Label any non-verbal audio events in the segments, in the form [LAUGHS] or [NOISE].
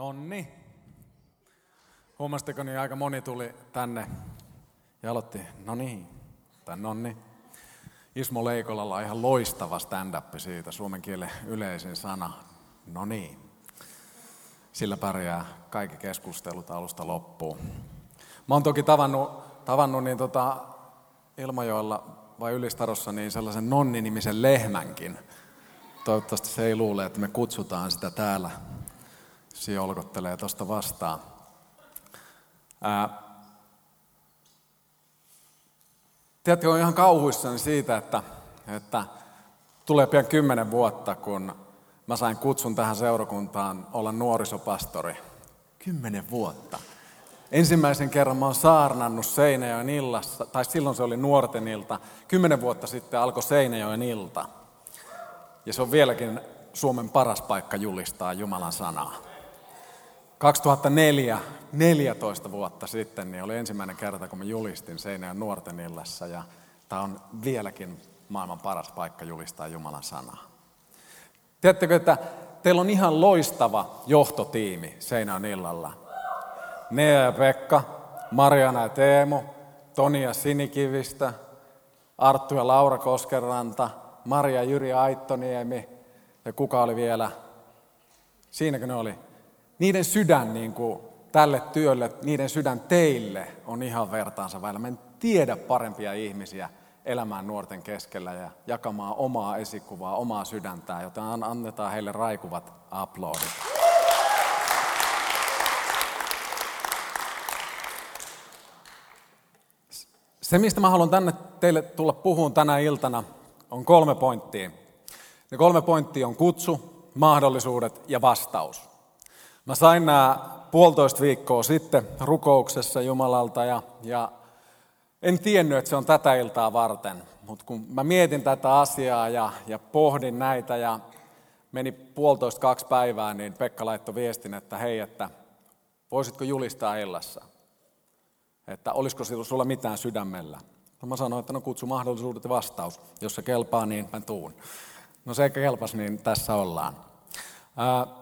Nonni. Huomastiko niin aika moni tuli tänne ja aloitti, no niin, tai nonni. Ismo Leikolalla on ihan loistava stand-up siitä, suomen kielen yleisin sana, no niin. Sillä pärjää kaikki keskustelut alusta loppuun. Mä oon toki tavannut, tavannut niin tota, Ilmajoella vai Ylistarossa niin sellaisen Nonni-nimisen lehmänkin. Toivottavasti se ei luule, että me kutsutaan sitä täällä siolkottelee tuosta vastaan. Ää, tiedätkö, olen ihan kauhuissani siitä, että, että tulee pian kymmenen vuotta, kun mä sain kutsun tähän seurakuntaan olla nuorisopastori. Kymmenen vuotta. Ensimmäisen kerran mä oon saarnannut Seinäjoen illassa, tai silloin se oli nuorten ilta. Kymmenen vuotta sitten alkoi Seinäjoen ilta. Ja se on vieläkin Suomen paras paikka julistaa Jumalan sanaa. 2004, 14 vuotta sitten, niin oli ensimmäinen kerta, kun mä julistin Seinäjän nuorten illassa. Ja tämä on vieläkin maailman paras paikka julistaa Jumalan sanaa. Tiedättekö, että teillä on ihan loistava johtotiimi Seinäjän illalla. Nea ja Pekka, Mariana ja Teemu, Tonia Sinikivistä, Arttu ja Laura Koskeranta, Maria Jyri Aittoniemi ja kuka oli vielä? Siinäkö ne oli? Niiden sydän niin kuin tälle työlle, niiden sydän teille on ihan vertaansa väillä. Mä en tiedä parempia ihmisiä elämään nuorten keskellä ja jakamaan omaa esikuvaa, omaa sydäntään, joten annetaan heille raikuvat aplodit. Se, mistä mä haluan tänne teille tulla puhumaan tänä iltana, on kolme pointtia. Ne kolme pointtia on kutsu, mahdollisuudet ja vastaus. Mä sain nämä puolitoista viikkoa sitten rukouksessa Jumalalta ja, ja en tiennyt, että se on tätä iltaa varten. Mutta kun mä mietin tätä asiaa ja, ja pohdin näitä ja meni puolitoista kaksi päivää, niin Pekka laittoi viestin, että hei, että voisitko julistaa illassa? Että olisiko sulla mitään sydämellä? No mä sanoin, että no kutsu mahdollisuudet ja vastaus. Jos se kelpaa, niin mä tuun. No se eikä kelpas, niin tässä ollaan. Ää,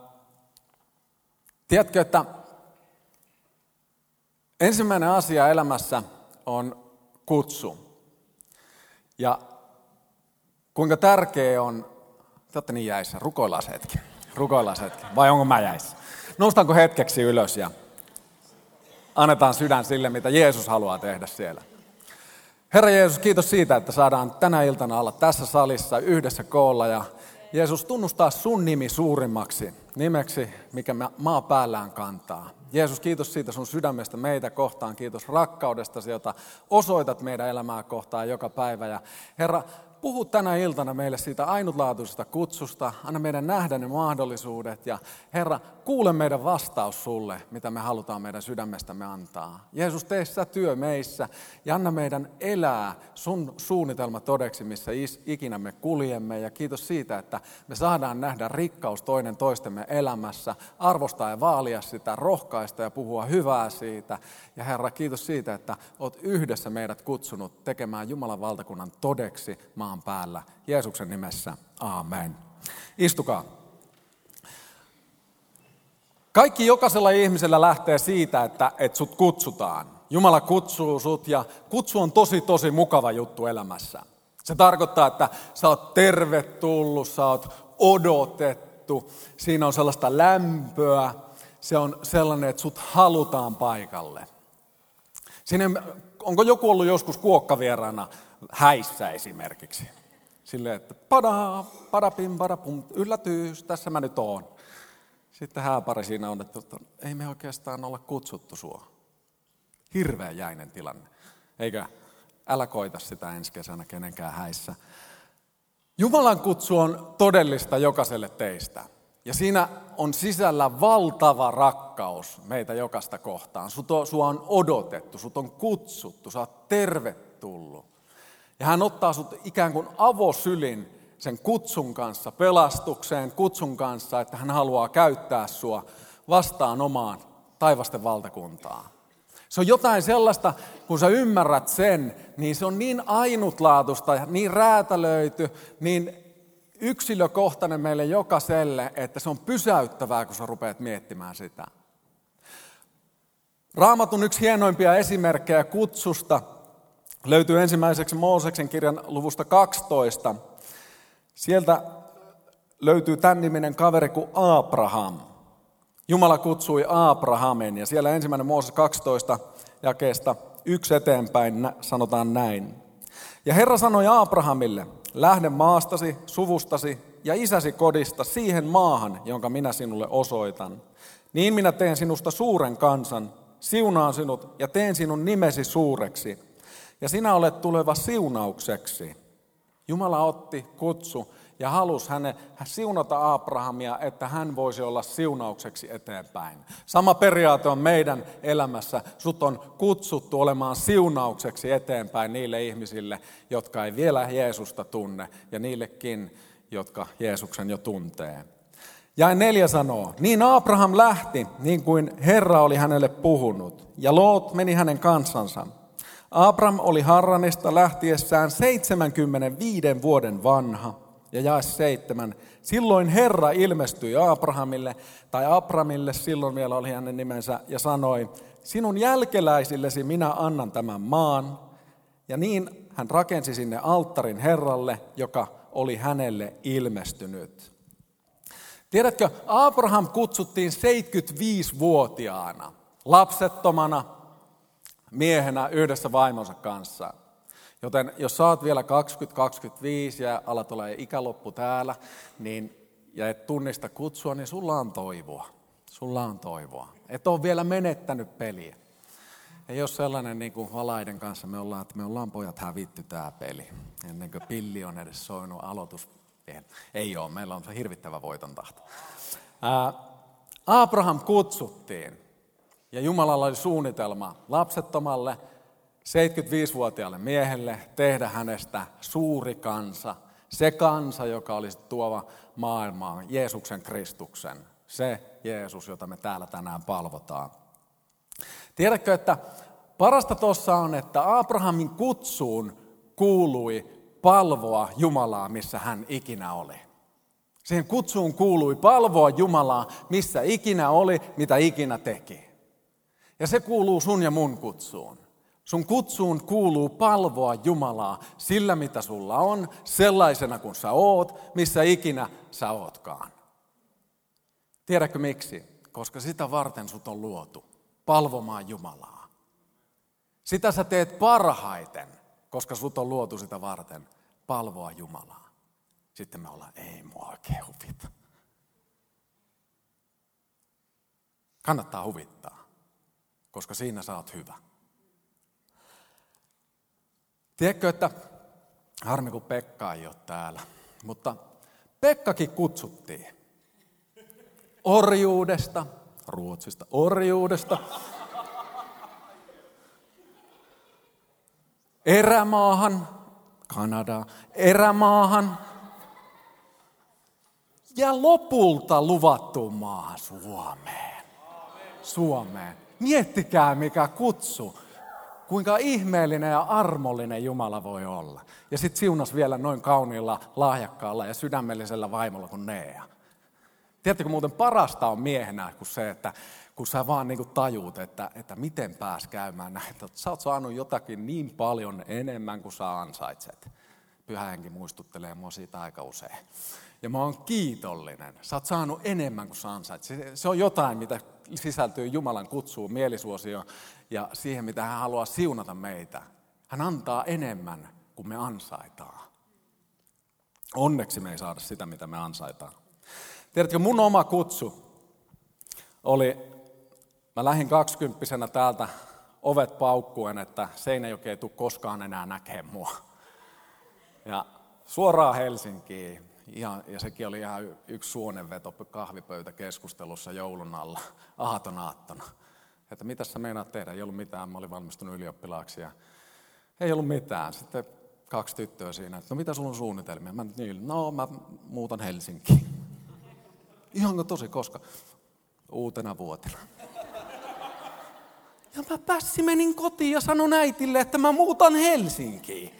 Tiedätkö, että ensimmäinen asia elämässä on kutsu. Ja kuinka tärkeä on, te niin jäissä, rukoillaan se hetki. Rukoillaan se hetki. Vai onko mä jäissä? Noustaanko hetkeksi ylös ja annetaan sydän sille, mitä Jeesus haluaa tehdä siellä. Herra Jeesus, kiitos siitä, että saadaan tänä iltana olla tässä salissa yhdessä koolla ja Jeesus tunnustaa sun nimi suurimmaksi nimeksi, mikä maa päällään kantaa. Jeesus, kiitos siitä sun sydämestä meitä kohtaan. Kiitos rakkaudesta, jota osoitat meidän elämää kohtaan joka päivä. Ja Herra, puhu tänä iltana meille siitä ainutlaatuisesta kutsusta. Anna meidän nähdä ne mahdollisuudet. Ja Herra, kuule meidän vastaus sulle, mitä me halutaan meidän sydämestämme antaa. Jeesus, tee sä työ meissä ja anna meidän elää sun suunnitelma todeksi, missä ikinä me kuljemme. Ja kiitos siitä, että me saadaan nähdä rikkaus toinen toistemme elämässä, arvostaa ja vaalia sitä, rohkaista ja puhua hyvää siitä. Ja Herra, kiitos siitä, että olet yhdessä meidät kutsunut tekemään Jumalan valtakunnan todeksi päällä. Jeesuksen nimessä, amen. Istukaa. Kaikki jokaisella ihmisellä lähtee siitä, että, että sut kutsutaan. Jumala kutsuu sut ja kutsu on tosi tosi mukava juttu elämässä. Se tarkoittaa, että sä oot tervetullut, sä oot odotettu, siinä on sellaista lämpöä, se on sellainen, että sut halutaan paikalle. Sinne, onko joku ollut joskus kuokkavieraana häissä esimerkiksi? Silleen, että pada, padapim, padapum, yllätys, tässä mä nyt oon. Sitten hääpari siinä on, että ei me oikeastaan olla kutsuttu sua. Hirveän jäinen tilanne. Eikö? Älä koita sitä ensi kesänä kenenkään häissä. Jumalan kutsu on todellista jokaiselle teistä. Ja siinä on sisällä valtava rakkaus meitä jokasta kohtaan. Sua on odotettu, sut on kutsuttu, sä oot tervetullut. Ja hän ottaa sut ikään kuin avosylin sen kutsun kanssa, pelastukseen, kutsun kanssa, että hän haluaa käyttää sua vastaan omaan taivasten valtakuntaan. Se on jotain sellaista, kun sä ymmärrät sen, niin se on niin ainutlaatuista, niin räätälöity, niin yksilökohtainen meille jokaiselle, että se on pysäyttävää, kun sä rupeat miettimään sitä. Raamatun yksi hienoimpia esimerkkejä kutsusta löytyy ensimmäiseksi Mooseksen kirjan luvusta 12. Sieltä löytyy tämän niminen kaveri kuin Abraham. Jumala kutsui Abrahamin ja siellä ensimmäinen Mooses 12 jakeesta yksi eteenpäin sanotaan näin. Ja Herra sanoi Abrahamille, lähde maastasi, suvustasi ja isäsi kodista siihen maahan, jonka minä sinulle osoitan. Niin minä teen sinusta suuren kansan, siunaan sinut ja teen sinun nimesi suureksi. Ja sinä olet tuleva siunaukseksi. Jumala otti kutsu ja halusi hänen siunata Abrahamia, että hän voisi olla siunaukseksi eteenpäin. Sama periaate on meidän elämässä. Sut on kutsuttu olemaan siunaukseksi eteenpäin niille ihmisille, jotka ei vielä Jeesusta tunne, ja niillekin, jotka Jeesuksen jo tuntee. Ja neljä sanoo, niin Abraham lähti, niin kuin Herra oli hänelle puhunut, ja Loot meni hänen kansansa. Abraham oli Harranista lähtiessään 75 vuoden vanha, ja jae seitsemän. Silloin Herra ilmestyi Abrahamille, tai Abramille, silloin vielä oli hänen nimensä, ja sanoi, sinun jälkeläisillesi minä annan tämän maan. Ja niin hän rakensi sinne alttarin Herralle, joka oli hänelle ilmestynyt. Tiedätkö, Abraham kutsuttiin 75-vuotiaana, lapsettomana miehenä yhdessä vaimonsa kanssa. Joten jos saat vielä 20-25 ja alat olla ikäloppu täällä, niin, ja et tunnista kutsua, niin sulla on toivoa. Sulla on toivoa. Et ole vielä menettänyt peliä. Ei ole sellainen niin kuin valaiden kanssa me ollaan, että me ollaan pojat hävitty tämä peli. Ennen kuin pilli on edes soinut aloitus. Ei ole, meillä on hirvittävä voiton tahto. Abraham kutsuttiin ja Jumalalla oli suunnitelma lapsettomalle 75-vuotiaalle miehelle tehdä hänestä suuri kansa, se kansa, joka olisi tuova maailmaan Jeesuksen Kristuksen, se Jeesus, jota me täällä tänään palvotaan. Tiedätkö, että parasta tuossa on, että Abrahamin kutsuun kuului palvoa Jumalaa, missä hän ikinä oli. Siihen kutsuun kuului palvoa Jumalaa, missä ikinä oli, mitä ikinä teki. Ja se kuuluu sun ja mun kutsuun. Sun kutsuun kuuluu palvoa Jumalaa sillä, mitä sulla on, sellaisena kuin sä oot, missä ikinä sä ootkaan. Tiedätkö miksi? Koska sitä varten sut on luotu, palvomaan Jumalaa. Sitä sä teet parhaiten, koska sut on luotu sitä varten, palvoa Jumalaa. Sitten me ollaan, ei mua oikein huvita. Kannattaa huvittaa, koska siinä oot hyvä. Tiedätkö, että harmi kun Pekka ei ole täällä, mutta Pekkakin kutsuttiin orjuudesta, Ruotsista, orjuudesta, erämaahan, Kanadaa, erämaahan ja lopulta luvattuun maahan Suomeen. Suomeen. Miettikää mikä kutsu kuinka ihmeellinen ja armollinen Jumala voi olla. Ja sitten siunas vielä noin kauniilla, lahjakkaalla ja sydämellisellä vaimolla kuin Nea. Tiedättekö muuten parasta on miehenä kuin se, että kun sä vaan niin kuin tajuut, että, että miten pääs käymään näin. Että sä oot saanut jotakin niin paljon enemmän kuin sä ansaitset. Pyhä henki muistuttelee mua siitä aika usein. Ja mä oon kiitollinen. Sä oot saanut enemmän kuin sä ansaitset. Se on jotain, mitä sisältyy Jumalan kutsuun, mielisuosioon ja siihen, mitä hän haluaa siunata meitä. Hän antaa enemmän kuin me ansaitaan. Onneksi me ei saada sitä, mitä me ansaitaan. Tiedätkö, mun oma kutsu oli, mä lähdin kaksikymppisenä täältä ovet paukkuen, että Seinäjoki ei tule koskaan enää näkemään mua. Ja suoraan Helsinkiin. Ja, ja sekin oli ihan yksi suonenveto kahvipöytäkeskustelussa joulun alla, [LAUGHS] aatonaattona että mitä sä meinaat tehdä? Ei ollut mitään, mä olin valmistunut ylioppilaaksi ja ei ollut mitään. Sitten kaksi tyttöä siinä, että no mitä sulla on suunnitelmia? Mä niin, no mä muutan Helsinkiin. [LAUGHS] Ihanko tosi, koska? Uutena vuotena. [LAUGHS] Ja mä pässi menin kotiin ja sanon äitille, että mä muutan Helsinkiin.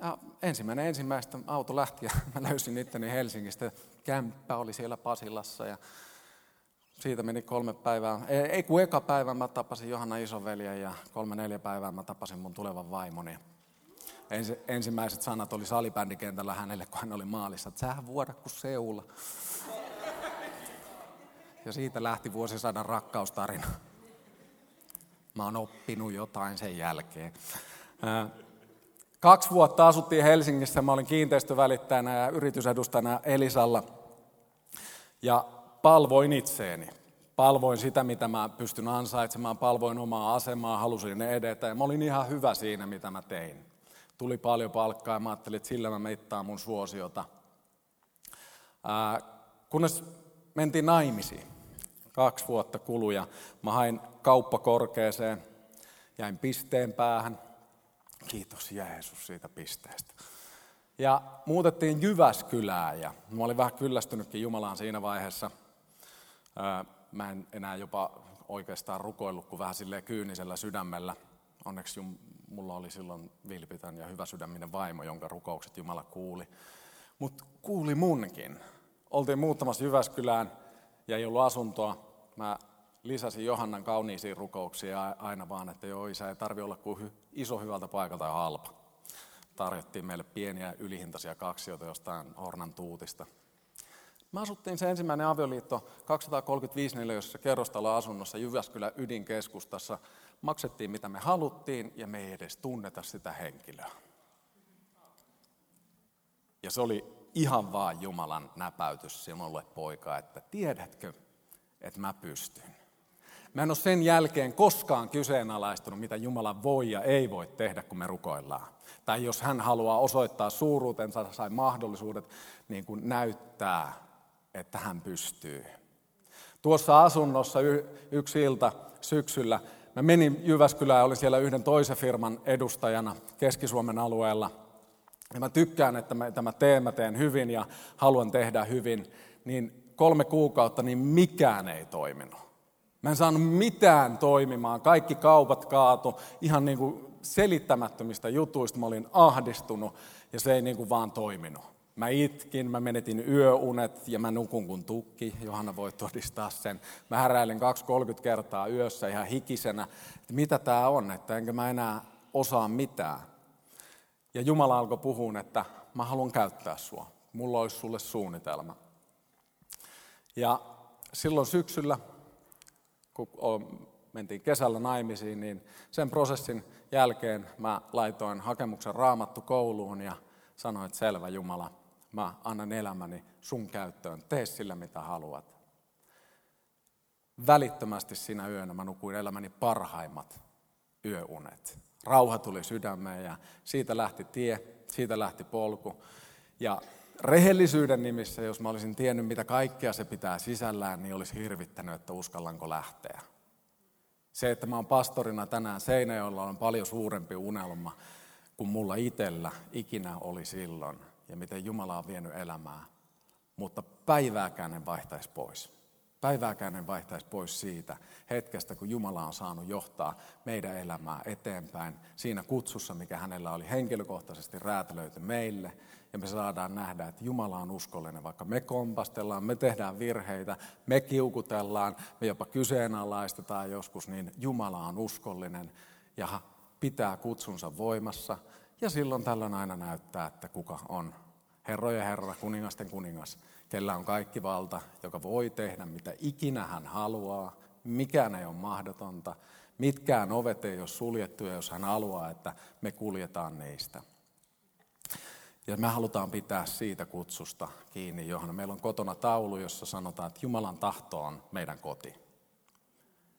Ja ensimmäinen ensimmäistä auto lähti ja [LAUGHS] mä löysin itteni Helsingistä. Kämppä oli siellä Pasilassa ja siitä meni kolme päivää. Ei, ei kun eka päivä mä tapasin Johanna isoveljen ja kolme neljä päivää mä tapasin mun tulevan vaimoni. Ensi, ensimmäiset sanat oli salibändikentällä hänelle, kun hän oli maalissa, että sähän vuoda kuin seula. Ja siitä lähti vuosisadan rakkaustarina. Mä oon oppinut jotain sen jälkeen. Kaksi vuotta asuttiin Helsingissä, mä olin kiinteistövälittäjänä ja yritysedustajana Elisalla. Ja palvoin itseeni. Palvoin sitä, mitä mä pystyn ansaitsemaan, palvoin omaa asemaa, halusin edetä ja mä olin ihan hyvä siinä, mitä mä tein. Tuli paljon palkkaa ja mä ajattelin, että sillä mä meittaan mun suosiota. Ää, kunnes mentiin naimisiin. Kaksi vuotta kuluja. Mä hain kauppakorkeeseen, jäin pisteen päähän. Kiitos Jeesus siitä pisteestä. Ja muutettiin Jyväskylään ja mä olin vähän kyllästynytkin Jumalaan siinä vaiheessa. Mä en enää jopa oikeastaan rukoillut kuin vähän silleen kyynisellä sydämellä. Onneksi mulla oli silloin vilpitön ja hyvä sydäminen vaimo, jonka rukoukset Jumala kuuli. Mutta kuuli munkin. Oltiin muuttamassa Jyväskylään ja ei ollut asuntoa. Mä lisäsin Johannan kauniisiin rukouksia aina vaan, että joo, isä ei tarvi olla kuin iso hyvältä paikalta ja halpa. Tarjottiin meille pieniä ylihintaisia kaksioita jostain Hornan tuutista. Mä asuttiin se ensimmäinen avioliitto 235 neliössä kerrostaloasunnossa Jyväskylän ydinkeskustassa. Maksettiin mitä me haluttiin ja me ei edes tunneta sitä henkilöä. Ja se oli ihan vaan Jumalan näpäytys sinulle poika, että tiedätkö, että mä pystyn. Mä en ole sen jälkeen koskaan kyseenalaistunut, mitä Jumala voi ja ei voi tehdä, kun me rukoillaan. Tai jos hän haluaa osoittaa suuruutensa tai mahdollisuudet niin kuin näyttää, että hän pystyy. Tuossa asunnossa yksi ilta syksyllä mä menin Jyväskylään ja olin siellä yhden toisen firman edustajana Keski-Suomen alueella. Ja mä tykkään, että mä, tämä teen, mä teen hyvin ja haluan tehdä hyvin. Niin kolme kuukautta, niin mikään ei toiminut. Mä en saanut mitään toimimaan. Kaikki kaupat kaatu ihan niin kuin selittämättömistä jutuista. Mä olin ahdistunut ja se ei niin kuin vaan toiminut. Mä itkin, mä menetin yöunet ja mä nukun kuin tukki. Johanna voi todistaa sen. Mä häräilen 2-30 kertaa yössä ihan hikisenä, että mitä tämä on, että enkä mä enää osaa mitään. Ja Jumala alkoi puhua, että mä haluan käyttää sua. Mulla olisi sulle suunnitelma. Ja silloin syksyllä kun mentiin kesällä naimisiin, niin sen prosessin jälkeen mä laitoin hakemuksen raamattu kouluun ja sanoin, että selvä Jumala, mä annan elämäni sun käyttöön, tee sillä mitä haluat. Välittömästi siinä yönä mä nukuin elämäni parhaimmat yöunet. Rauha tuli sydämeen ja siitä lähti tie, siitä lähti polku. Ja rehellisyyden nimissä, jos mä olisin tiennyt, mitä kaikkea se pitää sisällään, niin olisi hirvittänyt, että uskallanko lähteä. Se, että mä oon pastorina tänään Seinäjoella on paljon suurempi unelma kuin mulla itsellä ikinä oli silloin. Ja miten Jumala on vienyt elämää. Mutta päivääkään en vaihtaisi pois. Päivääkään en vaihtaisi pois siitä hetkestä, kun Jumala on saanut johtaa meidän elämää eteenpäin siinä kutsussa, mikä hänellä oli henkilökohtaisesti räätälöity meille. Ja me saadaan nähdä, että Jumala on uskollinen, vaikka me kompastellaan, me tehdään virheitä, me kiukutellaan, me jopa kyseenalaistetaan joskus, niin Jumala on uskollinen ja pitää kutsunsa voimassa. Ja silloin tällöin aina näyttää, että kuka on Herrojen Herra, kuningasten kuningas, kellä on kaikki valta, joka voi tehdä mitä ikinä hän haluaa, mikään ei ole mahdotonta, mitkään ovet ei ole suljettuja, jos hän haluaa, että me kuljetaan niistä. Ja me halutaan pitää siitä kutsusta kiinni, johon meillä on kotona taulu, jossa sanotaan, että Jumalan tahto on meidän koti.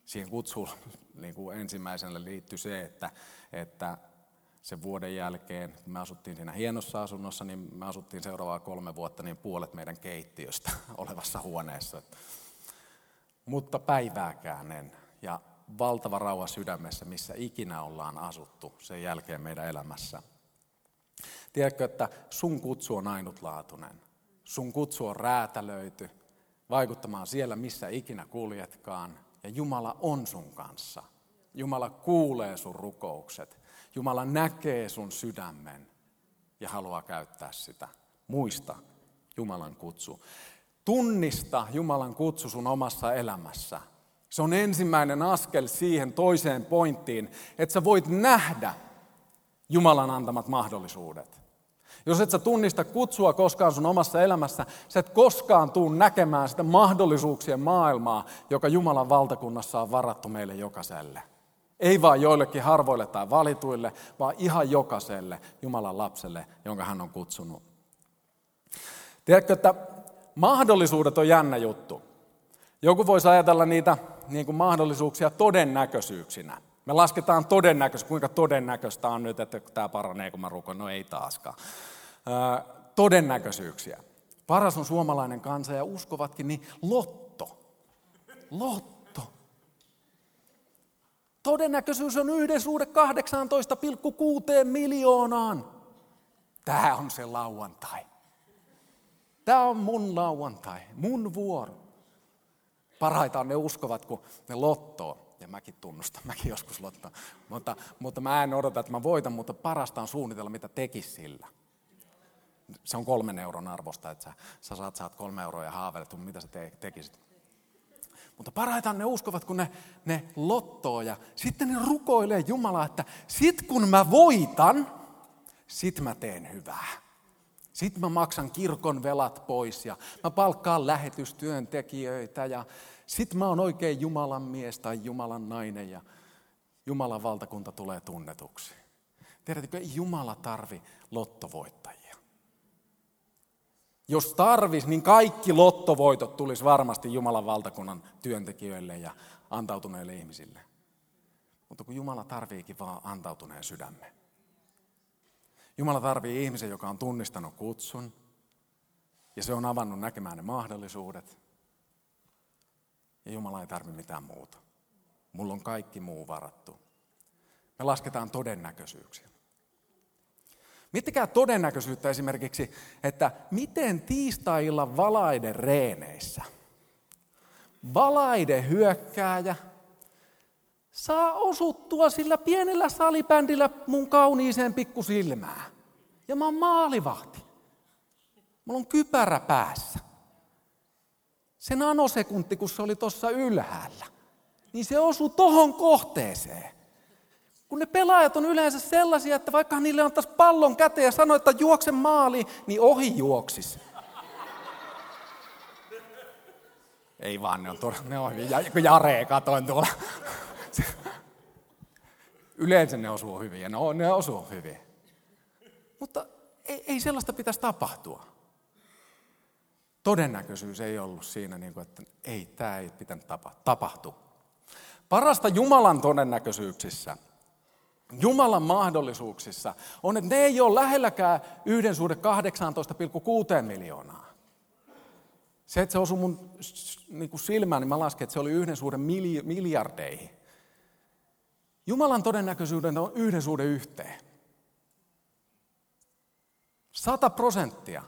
Siihen kutsuun [LAUGHS] niin kuin ensimmäisenä liittyy se, että, että sen vuoden jälkeen, kun me asuttiin siinä hienossa asunnossa, niin me asuttiin seuraavaa kolme vuotta niin puolet meidän keittiöstä [LAUGHS] olevassa huoneessa. Mutta päivääkään en. Ja valtava rauha sydämessä, missä ikinä ollaan asuttu sen jälkeen meidän elämässä. Tiedätkö, että sun kutsu on ainutlaatuinen. Sun kutsu on räätälöity vaikuttamaan siellä, missä ikinä kuljetkaan. Ja Jumala on sun kanssa. Jumala kuulee sun rukoukset. Jumala näkee sun sydämen. ja haluaa käyttää sitä. Muista Jumalan kutsu. Tunnista Jumalan kutsu sun omassa elämässä. Se on ensimmäinen askel siihen toiseen pointtiin, että sä voit nähdä Jumalan antamat mahdollisuudet. Jos et sä tunnista kutsua koskaan sun omassa elämässä, sä et koskaan tuu näkemään sitä mahdollisuuksien maailmaa, joka Jumalan valtakunnassa on varattu meille jokaiselle. Ei vaan joillekin harvoille tai valituille, vaan ihan jokaiselle Jumalan lapselle, jonka hän on kutsunut. Tiedätkö, että mahdollisuudet on jännä juttu. Joku voisi ajatella niitä niin kuin mahdollisuuksia todennäköisyyksinä. Me lasketaan todennäköisesti, kuinka todennäköistä on nyt, että tämä paranee, kun mä rukon. No ei taaskaan. Öö, todennäköisyyksiä. Paras on suomalainen kansa ja uskovatkin, niin lotto. Lotto. Todennäköisyys on yhden suhde 18,6 miljoonaan. Tämä on se lauantai. Tämä on mun lauantai, mun vuoro. Parhaita on ne uskovat, kun ne lottoo. Ja mäkin tunnustan, mäkin joskus lottaan. Mutta, mutta mä en odota, että mä voitan, mutta parasta on suunnitella, mitä tekisi sillä. Se on kolmen euron arvosta, että sä, sä saat, saat kolme euroa ja haaveilet, mitä sä te, tekisit. Mutta parhaita ne uskovat, kun ne, ne lottoo ja sitten ne rukoilee Jumalaa, että sit kun mä voitan, sit mä teen hyvää. Sitten mä maksan kirkon velat pois ja mä palkkaan lähetystyöntekijöitä ja sitten mä oon oikein Jumalan mies tai Jumalan nainen ja Jumalan valtakunta tulee tunnetuksi. Tiedätkö, ei Jumala tarvi lottovoittajia. Jos tarvis, niin kaikki lottovoitot tulisi varmasti Jumalan valtakunnan työntekijöille ja antautuneille ihmisille. Mutta kun Jumala tarviikin vaan antautuneen sydämen. Jumala tarvii ihmisen, joka on tunnistanut kutsun ja se on avannut näkemään ne mahdollisuudet. Ja Jumala ei tarvitse mitään muuta. Mulla on kaikki muu varattu. Me lasketaan todennäköisyyksiä. Miettikää todennäköisyyttä esimerkiksi, että miten tiistai-illan valaiden reeneissä valaiden hyökkääjä saa osuttua sillä pienellä salibändillä mun kauniiseen pikkusilmään. Ja mä oon maalivahti. Mulla on kypärä päässä se nanosekunti, kun se oli tuossa ylhäällä, niin se osui tohon kohteeseen. Kun ne pelaajat on yleensä sellaisia, että vaikka niille antaisi pallon käteen ja sanoi, että juokse maali, niin ohi juoksis. Ei vaan, ne on, todella, ne on hyvin. Jare katoin tuolla. Yleensä ne osuu hyvin ja ne, ne osuu hyvin. Mutta ei, ei sellaista pitäisi tapahtua todennäköisyys ei ollut siinä, niin kuin, että ei, tämä ei pitänyt tapahtua. Parasta Jumalan todennäköisyyksissä, Jumalan mahdollisuuksissa on, että ne ei ole lähelläkään yhden suhde 18,6 miljoonaa. Se, että se osui mun niin kuin silmään, niin mä lasken, että se oli yhden suhde miljardeihin. Jumalan todennäköisyyden on yhden suhde yhteen. Sata prosenttia.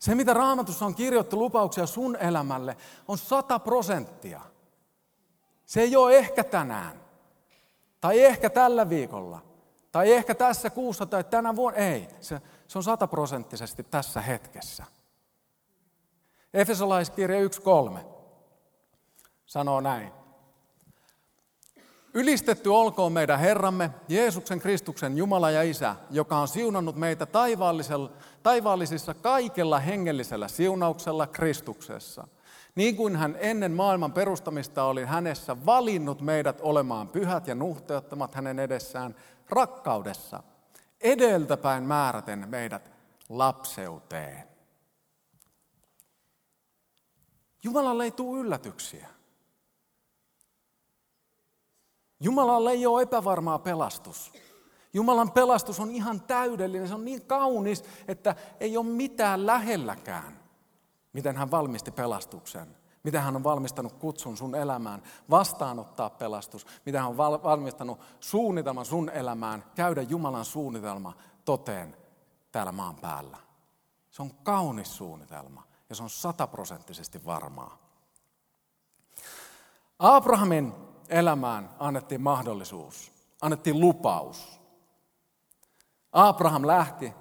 Se, mitä raamatussa on kirjoittu lupauksia sun elämälle, on sata prosenttia. Se ei ole ehkä tänään, tai ehkä tällä viikolla, tai ehkä tässä kuussa tai tänä vuonna. Ei, se, se on sataprosenttisesti tässä hetkessä. Efesolaiskirja 1.3 sanoo näin. Ylistetty olkoon meidän Herramme, Jeesuksen Kristuksen Jumala ja Isä, joka on siunannut meitä taivaallisissa kaikella hengellisellä siunauksella Kristuksessa. Niin kuin hän ennen maailman perustamista oli hänessä valinnut meidät olemaan pyhät ja nuhteettomat hänen edessään rakkaudessa, edeltäpäin määräten meidät lapseuteen. Jumalalle ei tule yllätyksiä. Jumalalla ei ole epävarmaa pelastus. Jumalan pelastus on ihan täydellinen, se on niin kaunis, että ei ole mitään lähelläkään, miten hän valmisti pelastuksen. Miten hän on valmistanut kutsun sun elämään, vastaanottaa pelastus. Miten hän on valmistanut suunnitelman sun elämään, käydä Jumalan suunnitelma toteen täällä maan päällä. Se on kaunis suunnitelma ja se on sataprosenttisesti varmaa. Abrahamin elämään annettiin mahdollisuus, annettiin lupaus. Abraham lähti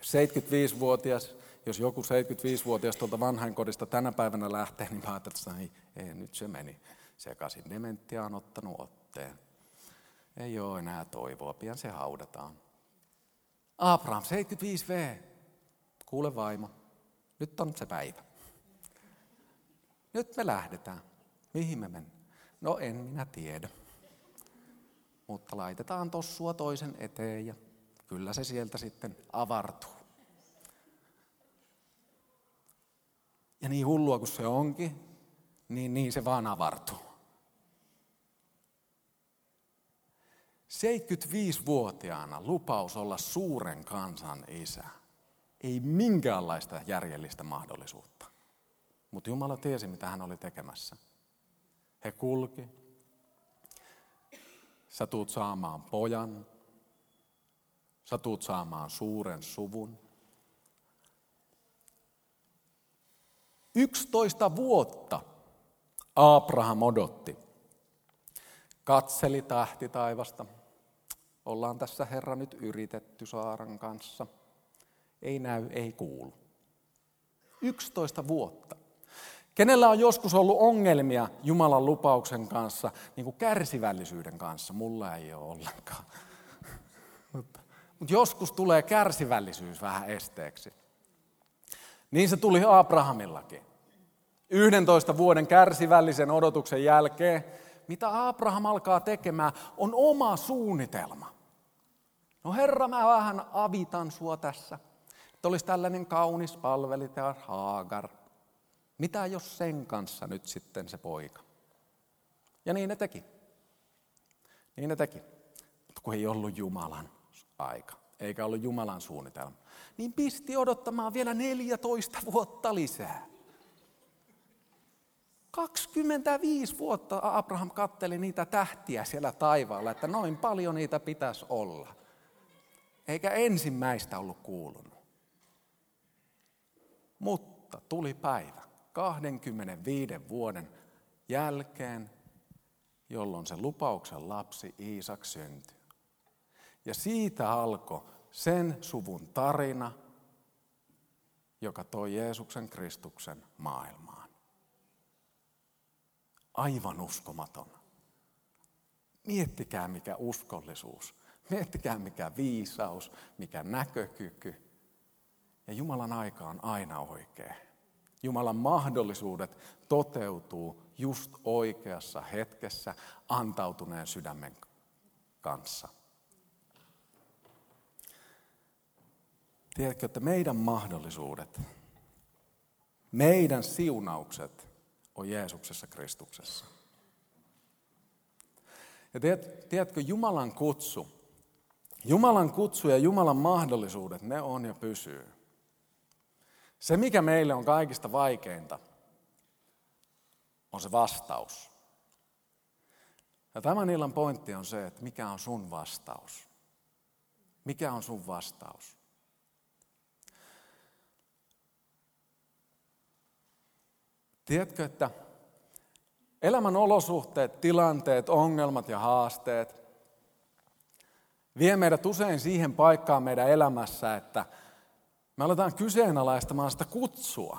75-vuotias, jos joku 75-vuotias tuolta vanhainkodista tänä päivänä lähtee, niin mä ajattelin, että ei, ei, nyt se meni sekaisin. Dementia on ottanut otteen. Ei ole enää toivoa, pian se haudataan. Abraham, 75V. Kuule vaimo, nyt on se päivä. Nyt me lähdetään. Mihin me mennään? No en minä tiedä. Mutta laitetaan tossua toisen eteen ja kyllä se sieltä sitten avartuu. Ja niin hullua kuin se onkin, niin, niin se vaan avartuu. 75-vuotiaana lupaus olla suuren kansan isä. Ei minkäänlaista järjellistä mahdollisuutta. Mutta Jumala tiesi, mitä hän oli tekemässä. He kulki. Sä tuut saamaan pojan. Sä tuut saamaan suuren suvun. 11 vuotta Abraham odotti. Katseli tähti taivasta. Ollaan tässä Herra nyt yritetty Saaran kanssa. Ei näy, ei kuulu. 11 vuotta. Kenellä on joskus ollut ongelmia Jumalan lupauksen kanssa, niin kuin kärsivällisyyden kanssa? Mulla ei ole ollenkaan. [LAUGHS] Mutta, joskus tulee kärsivällisyys vähän esteeksi. Niin se tuli Abrahamillakin. 11 vuoden kärsivällisen odotuksen jälkeen, mitä Abraham alkaa tekemään, on oma suunnitelma. No Herra, mä vähän avitan sua tässä. Että olisi tällainen kaunis palvelija Haagar. Mitä jos sen kanssa nyt sitten se poika? Ja niin ne teki. Niin ne teki. Mutta kun ei ollut Jumalan aika, eikä ollut Jumalan suunnitelma, niin pisti odottamaan vielä 14 vuotta lisää. 25 vuotta Abraham katteli niitä tähtiä siellä taivaalla, että noin paljon niitä pitäisi olla. Eikä ensimmäistä ollut kuulunut. Mutta tuli päivä 25 vuoden jälkeen, jolloin se lupauksen lapsi Iisak syntyi. Ja siitä alkoi sen suvun tarina, joka toi Jeesuksen Kristuksen maailmaan. Aivan uskomaton. Miettikää mikä uskollisuus. Miettikää mikä viisaus, mikä näkökyky. Ja Jumalan aika on aina oikea. Jumalan mahdollisuudet toteutuu just oikeassa hetkessä antautuneen sydämen kanssa. Tiedätkö, että meidän mahdollisuudet, meidän siunaukset on Jeesuksessa Kristuksessa. Ja tiedätkö, Jumalan kutsu, Jumalan kutsu ja Jumalan mahdollisuudet, ne on ja pysyy. Se, mikä meille on kaikista vaikeinta, on se vastaus. Ja tämän illan pointti on se, että mikä on sun vastaus. Mikä on sun vastaus? Tiedätkö, että elämän olosuhteet, tilanteet, ongelmat ja haasteet vie meidät usein siihen paikkaan meidän elämässä, että me aletaan kyseenalaistamaan sitä kutsua.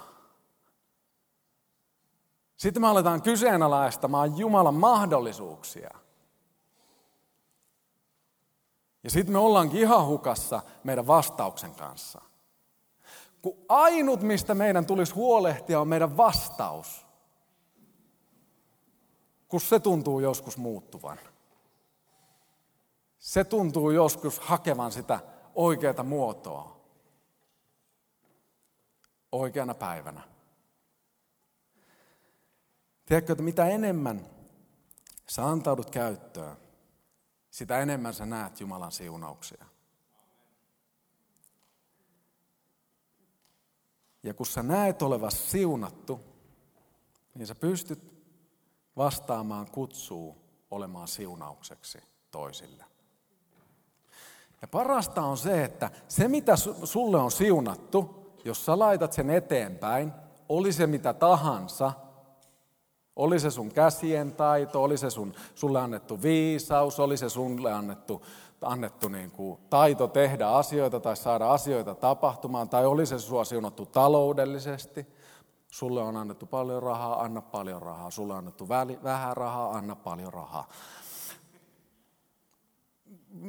Sitten me aletaan kyseenalaistamaan Jumalan mahdollisuuksia. Ja sitten me ollaankin ihan hukassa meidän vastauksen kanssa. Kun ainut, mistä meidän tulisi huolehtia, on meidän vastaus. Kun se tuntuu joskus muuttuvan. Se tuntuu joskus hakevan sitä oikeaa muotoa oikeana päivänä. Tiedätkö, että mitä enemmän sä antaudut käyttöön, sitä enemmän sä näet Jumalan siunauksia. Ja kun sä näet olevas siunattu, niin sä pystyt vastaamaan kutsuu olemaan siunaukseksi toisille. Ja parasta on se, että se mitä sulle on siunattu, jos sä laitat sen eteenpäin, oli se mitä tahansa, oli se sun käsien taito, oli se sun, sulle annettu viisaus, oli se sulle annettu annettu niin kuin taito tehdä asioita tai saada asioita tapahtumaan, tai oli se sua siunattu taloudellisesti. Sulle on annettu paljon rahaa, anna paljon rahaa. Sulle on annettu vähän rahaa, anna paljon rahaa.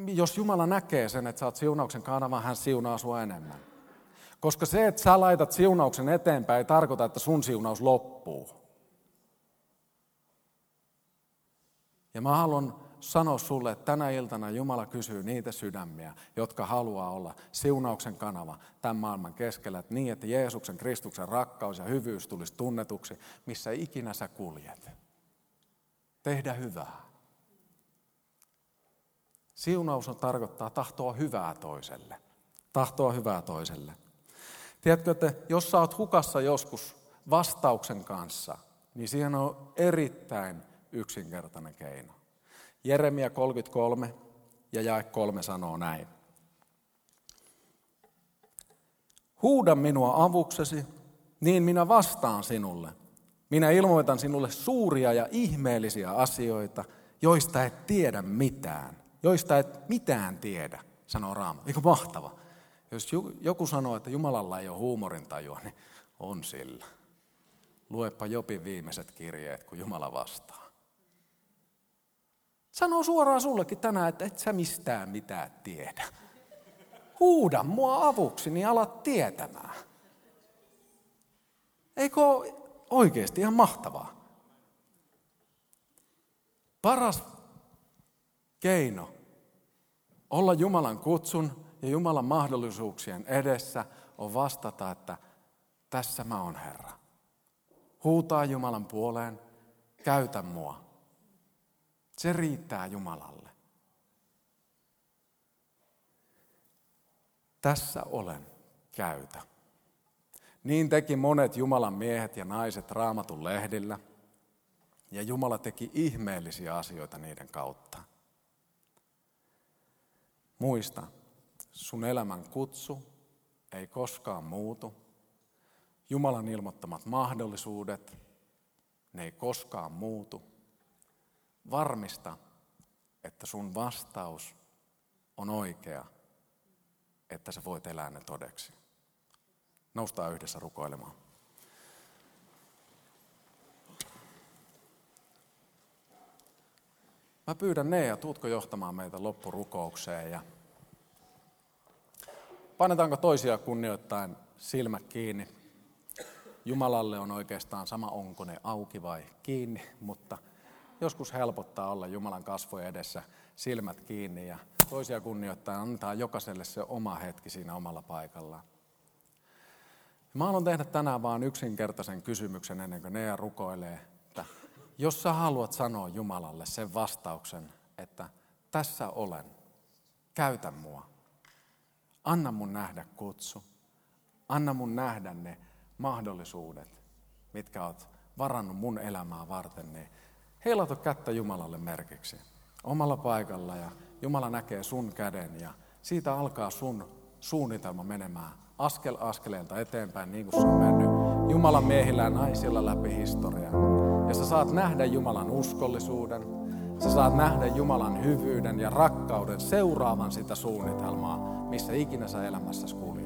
Jos Jumala näkee sen, että sä oot siunauksen kanava, hän siunaa sua enemmän. Koska se, että sä laitat siunauksen eteenpäin, ei tarkoita, että sun siunaus loppuu. Ja mä haluan sanoa sulle, että tänä iltana Jumala kysyy niitä sydämiä, jotka haluaa olla siunauksen kanava tämän maailman keskellä, että niin, että Jeesuksen, Kristuksen rakkaus ja hyvyys tulisi tunnetuksi, missä ikinä sä kuljet. Tehdä hyvää. Siunaus on tarkoittaa tahtoa hyvää toiselle. Tahtoa hyvää toiselle. Tiedätkö, että jos sä oot hukassa joskus vastauksen kanssa, niin siihen on erittäin yksinkertainen keino. Jeremia 33 ja jae 3 sanoo näin. Huuda minua avuksesi, niin minä vastaan sinulle. Minä ilmoitan sinulle suuria ja ihmeellisiä asioita, joista et tiedä mitään. Joista et mitään tiedä, sanoo Raama. Eikö mahtava? Jos joku sanoo, että Jumalalla ei ole huumorintajua, niin on sillä. Luepa Jopin viimeiset kirjeet, kun Jumala vastaa. Sanoo suoraan sullekin tänään, että et sä mistään mitään tiedä. Huuda mua avuksi, niin alat tietämään. Eikö oikeasti ihan mahtavaa? Paras keino olla Jumalan kutsun ja Jumalan mahdollisuuksien edessä on vastata, että tässä mä oon Herra. Huutaa Jumalan puoleen, käytä mua. Se riittää Jumalalle. Tässä olen, käytä. Niin teki monet Jumalan miehet ja naiset raamatun lehdillä, ja Jumala teki ihmeellisiä asioita niiden kautta. Muista, sun elämän kutsu ei koskaan muutu. Jumalan ilmoittamat mahdollisuudet, ne ei koskaan muutu. Varmista, että sun vastaus on oikea, että sä voit elää ne todeksi. Noustaan yhdessä rukoilemaan. Mä pyydän Nea, tuutko johtamaan meitä loppurukoukseen ja painetaanko toisia kunnioittain silmät kiinni. Jumalalle on oikeastaan sama, onko ne auki vai kiinni, mutta joskus helpottaa olla Jumalan kasvojen edessä silmät kiinni ja toisia kunnioittaa antaa jokaiselle se oma hetki siinä omalla paikallaan. Mä haluan tehdä tänään vain yksinkertaisen kysymyksen ennen kuin Nea rukoilee, että jos sä haluat sanoa Jumalalle sen vastauksen, että tässä olen, käytä mua. Anna mun nähdä kutsu. Anna mun nähdä ne mahdollisuudet, mitkä oot varannut mun elämää varten, niin heilauta kättä Jumalalle merkiksi omalla paikalla ja Jumala näkee sun käden ja siitä alkaa sun suunnitelma menemään askel askeleelta eteenpäin niin kuin se on mennyt Jumalan miehillä ja naisilla läpi historiaa. Ja sä saat nähdä Jumalan uskollisuuden, sä saat nähdä Jumalan hyvyyden ja rakkauden seuraavan sitä suunnitelmaa, missä ikinä sä elämässä kuljet.